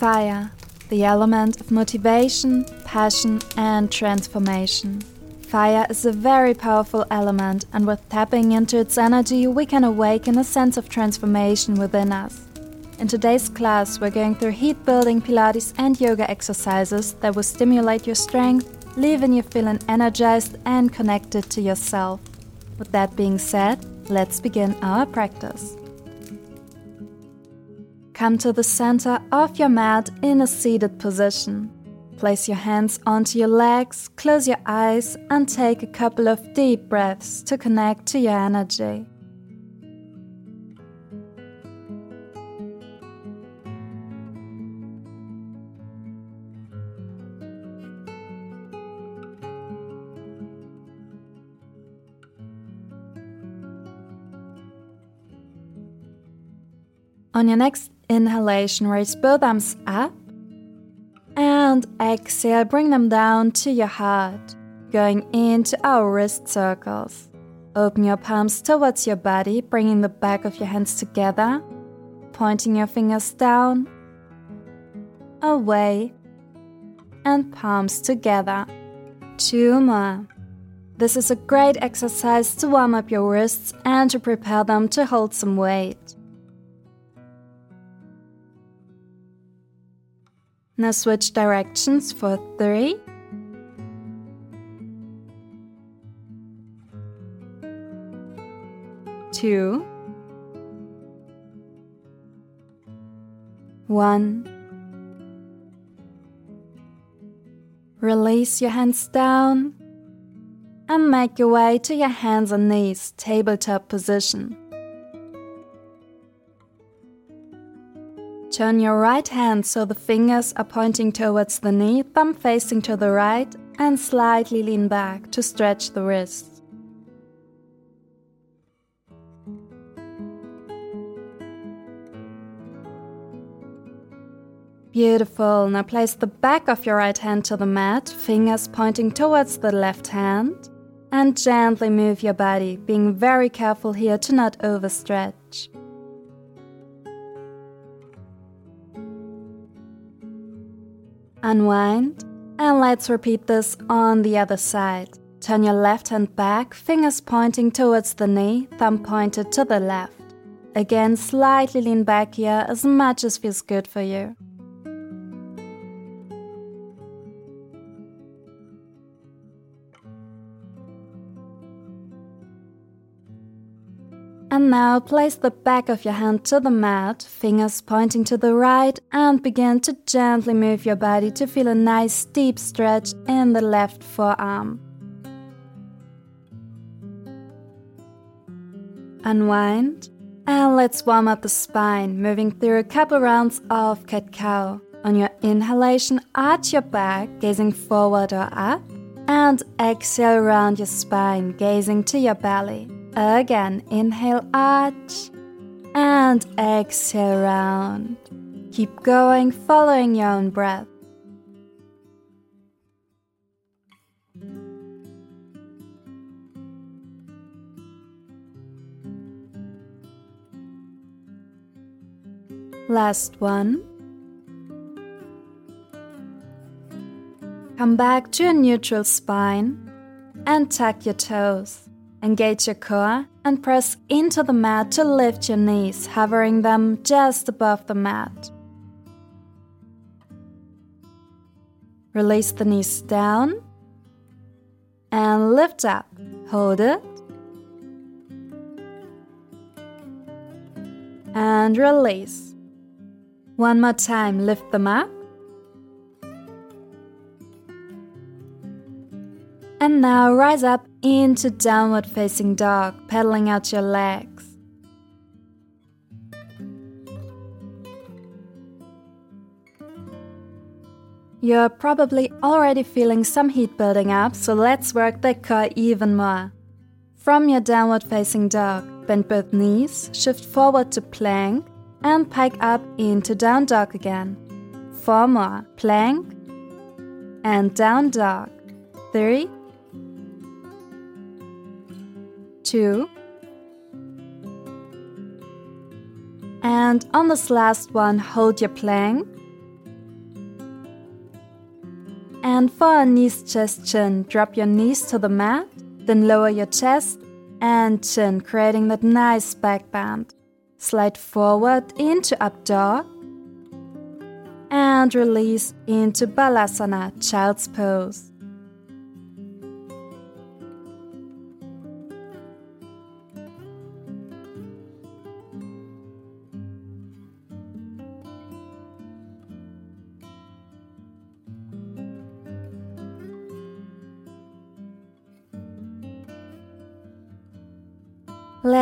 Fire, the element of motivation, passion, and transformation. Fire is a very powerful element, and with tapping into its energy, we can awaken a sense of transformation within us. In today's class, we're going through heat building Pilates and yoga exercises that will stimulate your strength, leaving you feeling energized and connected to yourself. With that being said, let's begin our practice. Come to the center of your mat in a seated position. Place your hands onto your legs, close your eyes, and take a couple of deep breaths to connect to your energy. On your next inhalation, raise both arms up and exhale, bring them down to your heart, going into our wrist circles. Open your palms towards your body, bringing the back of your hands together, pointing your fingers down, away, and palms together. Two more. This is a great exercise to warm up your wrists and to prepare them to hold some weight. Now switch directions for three. Two. One. Release your hands down and make your way to your hands and knees, tabletop position. Turn your right hand so the fingers are pointing towards the knee, thumb facing to the right, and slightly lean back to stretch the wrists. Beautiful. Now place the back of your right hand to the mat, fingers pointing towards the left hand, and gently move your body, being very careful here to not overstretch. Unwind, and let's repeat this on the other side. Turn your left hand back, fingers pointing towards the knee, thumb pointed to the left. Again, slightly lean back here as much as feels good for you. And now place the back of your hand to the mat, fingers pointing to the right, and begin to gently move your body to feel a nice deep stretch in the left forearm. Unwind, and let's warm up the spine, moving through a couple rounds of cat cow. On your inhalation, arch your back, gazing forward or up, and exhale round your spine, gazing to your belly. Again, inhale, arch, and exhale, round. Keep going, following your own breath. Last one. Come back to a neutral spine and tuck your toes. Engage your core and press into the mat to lift your knees, hovering them just above the mat. Release the knees down and lift up. Hold it. And release. One more time, lift them up. And now rise up into downward facing dog, pedaling out your legs. You're probably already feeling some heat building up, so let's work the core even more. From your downward facing dog, bend both knees, shift forward to plank, and pike up into down dog again. Four more, plank, and down dog. Three, two. And on this last one, hold your plank and for a knees, chest, chin, drop your knees to the mat, then lower your chest and chin, creating that nice back bend. Slide forward into up dog and release into Balasana, child's pose.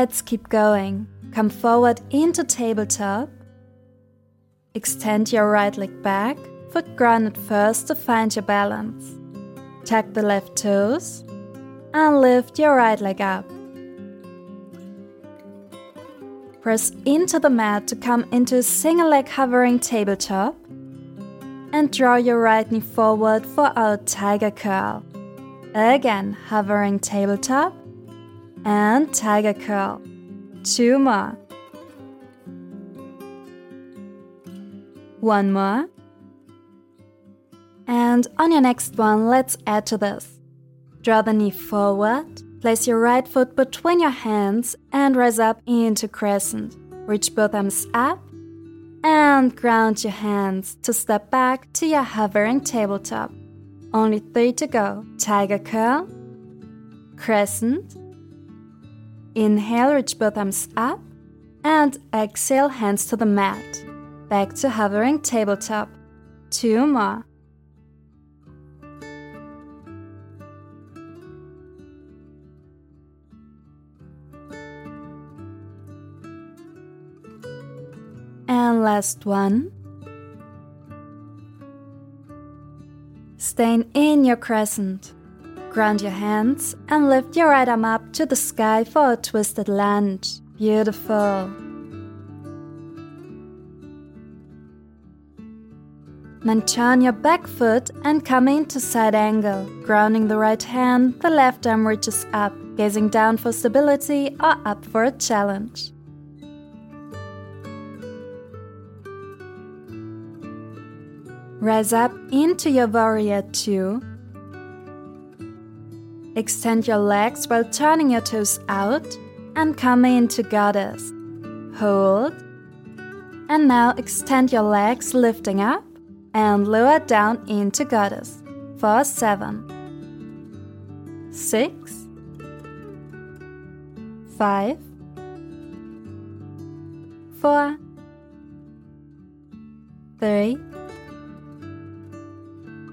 Let's keep going. Come forward into tabletop. Extend your right leg back, foot grounded first to find your balance. Tuck the left toes and lift your right leg up. Press into the mat to come into a single leg hovering tabletop and draw your right knee forward for our tiger curl. Again, hovering tabletop and tiger curl. Two more. One more. And on your next one, let's add to this. Draw the knee forward, place your right foot between your hands, and rise up into crescent. Reach both arms up and ground your hands to step back to your hovering tabletop. Only three to go. Tiger curl, crescent, Inhale, reach both arms up, and exhale, hands to the mat. Back to hovering tabletop. Two more. And last one. Staying in your crescent. Ground your hands and lift your right arm up to the sky for a twisted lunge. Beautiful. Then turn your back foot and come into side angle. Grounding the right hand, the left arm reaches up, gazing down for stability or up for a challenge. Rise up into your warrior two Extend your legs while turning your toes out and come into goddess. Hold. And now extend your legs, lifting up and lower down into goddess for seven, six, five, four, three,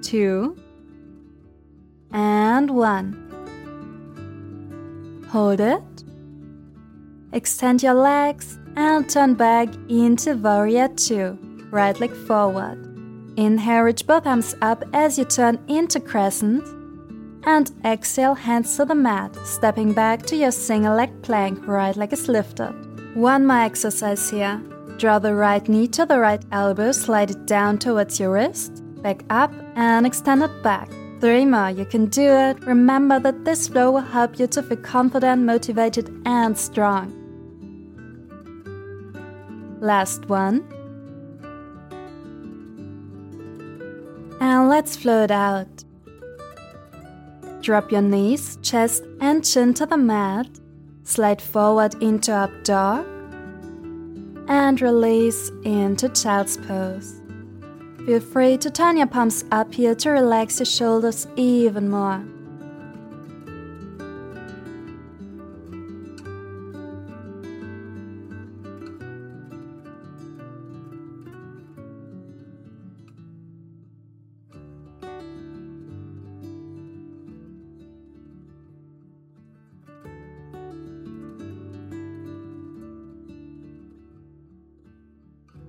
two, and one. Hold it. Extend your legs and turn back into Warrior 2. Right leg forward. Inhale, reach both arms up as you turn into Crescent. And exhale, hands to the mat, stepping back to your single leg plank. Right leg is lifted. One more exercise here. Draw the right knee to the right elbow, slide it down towards your wrist, back up, and extend it back. Three you can do it. Remember that this flow will help you to feel confident, motivated, and strong. Last one. And let's flow it out. Drop your knees, chest, and chin to the mat. Slide forward into up dog. And release into child's pose. Feel free to turn your palms up here to relax your shoulders even more.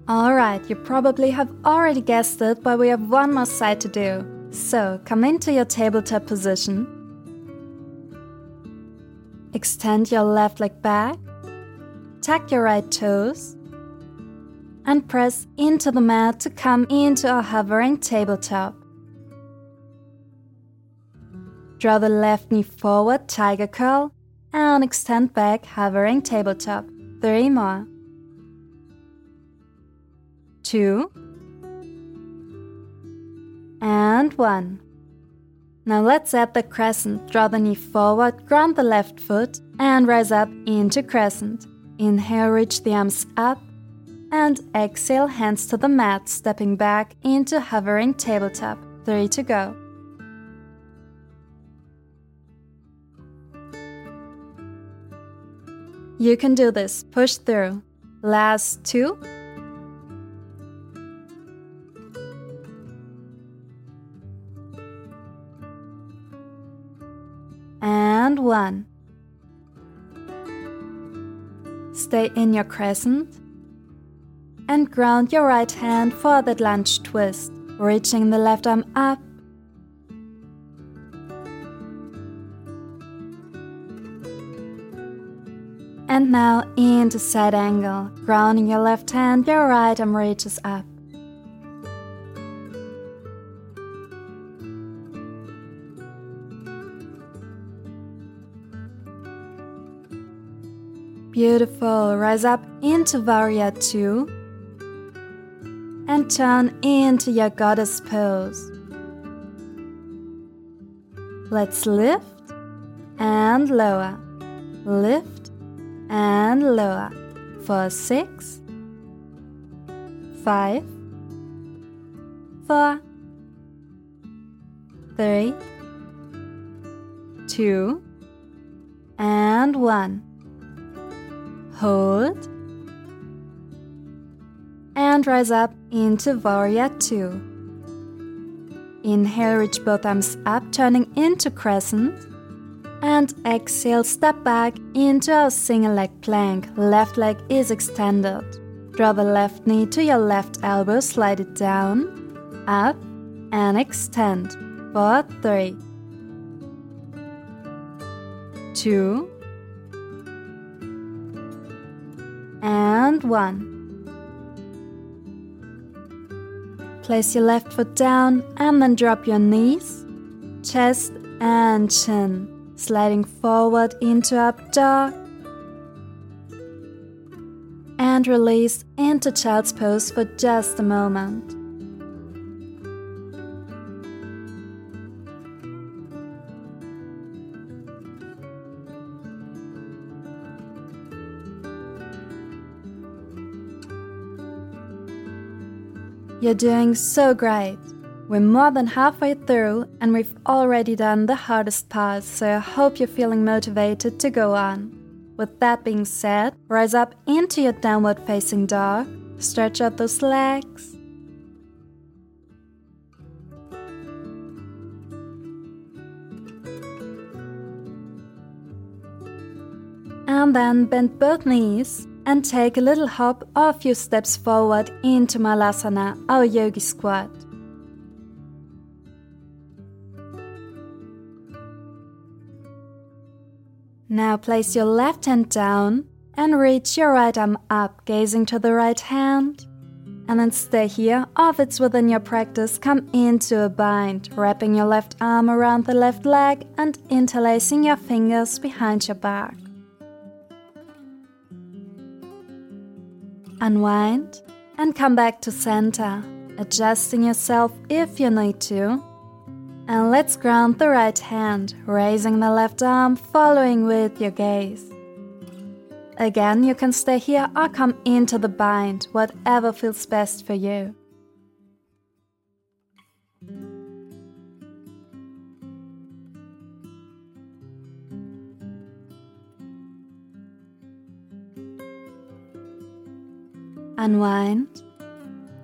Alright, you probably have already guessed it, but we have one more side to do. So, come into your tabletop position. Extend your left leg back. Tuck your right toes. And press into the mat to come into a hovering tabletop. Draw the left knee forward, tiger curl, and extend back, hovering tabletop. Three more two, and one. Now let's add the crescent. Draw the knee forward, ground the left foot, and rise up into crescent. Inhale, reach the arms up, and exhale, hands to the mat, stepping back into hovering tabletop. Three to go. You can do this. Push through. Last two. One. Stay in your crescent and ground your right hand for that lunge twist, reaching the left arm up And now into side angle, grounding your left hand, your right arm reaches up. Beautiful. Rise up into Warrior 2 and turn into your goddess pose. Let's lift and lower. Lift and lower for six, five, four, three, two, and one. Hold and rise up into Warrior 2. Inhale, reach both arms up, turning into crescent and exhale, step back into a single leg plank. Left leg is extended. Draw the left knee to your left elbow, slide it down, up, and extend. For three, two, one. Place your left foot down and then drop your knees, chest, and chin sliding forward into up dog and release into child's pose for just a moment. You're doing so great. We're more than halfway through and we've already done the hardest part, so I hope you're feeling motivated to go on. With that being said, rise up into your downward facing dog, stretch out those legs. And then bend both knees and take a little hop or a few steps forward into Malasana, our yogi squat. Now place your left hand down and reach your right arm up, gazing to the right hand. And then stay here, or if it's within your practice, come into a bind, wrapping your left arm around the left leg and interlacing your fingers behind your back. Unwind and come back to center, adjusting yourself if you need to and let's ground the right hand, raising the left arm, following with your gaze. Again, you can stay here or come into the bind, whatever feels best for you. Unwind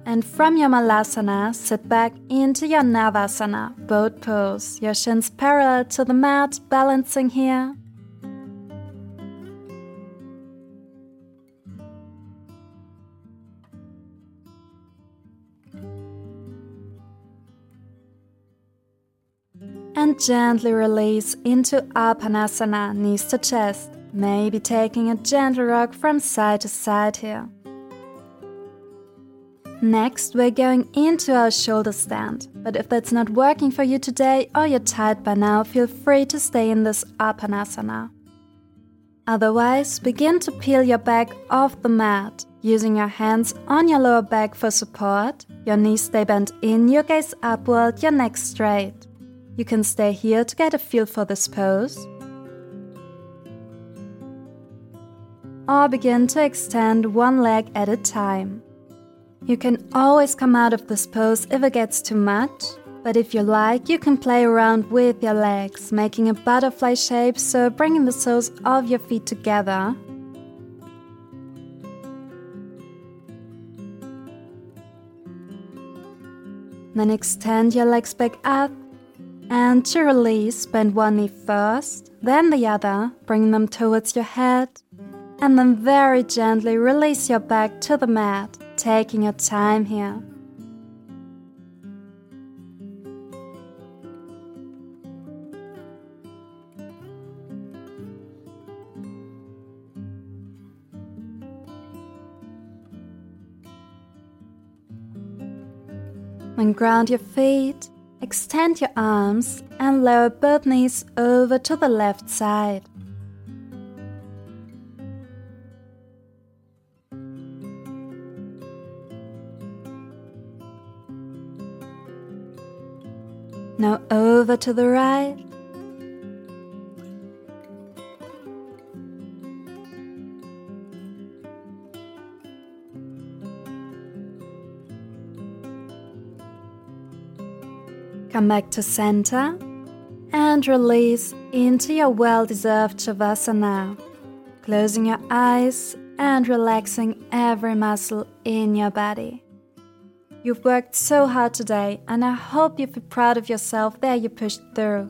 and from your Malasana, sit back into your Navasana, boat pose, your shins parallel to the mat, balancing here. And gently release into Apanasana, knees to chest, maybe taking a gentle rock from side to side here. Next, we're going into our shoulder stand. But if that's not working for you today or you're tired by now, feel free to stay in this Apanasana. Otherwise, begin to peel your back off the mat, using your hands on your lower back for support. Your knees stay bent in, your gaze upward, your neck straight. You can stay here to get a feel for this pose. Or begin to extend one leg at a time. You can always come out of this pose if it gets too much, but if you like, you can play around with your legs, making a butterfly shape, so bringing the soles of your feet together. Then extend your legs back up, and to release, bend one knee first, then the other, bring them towards your head, and then very gently release your back to the mat, taking your time here. Then ground your feet, extend your arms, and lower both knees over to the left side. Now over to the right. Come back to center and release into your well deserved Shavasana, closing your eyes and relaxing every muscle in your body. You've worked so hard today, and I hope you feel proud of yourself that you pushed through,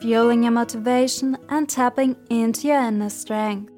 fueling your motivation and tapping into your inner strength.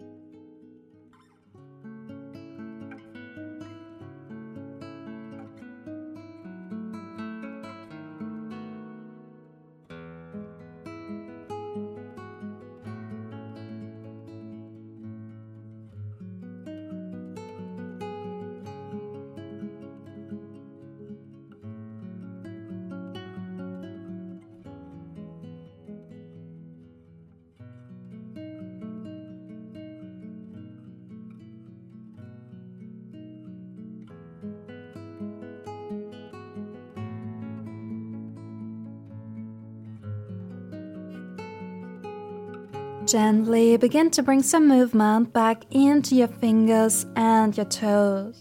Gently begin to bring some movement back into your fingers and your toes.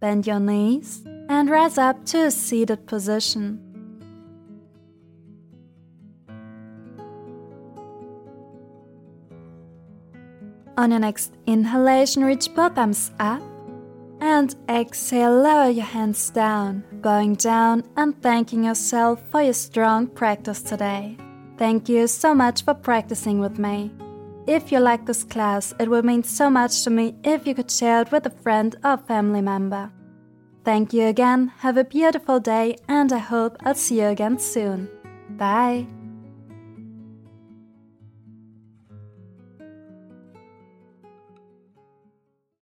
Bend your knees and rise up to a seated position. On your next inhalation, reach both arms up and exhale, lower your hands down, bowing down and thanking yourself for your strong practice today. Thank you so much for practicing with me. If you like this class, it would mean so much to me if you could share it with a friend or family member. Thank you again, have a beautiful day, and I hope I'll see you again soon. Bye.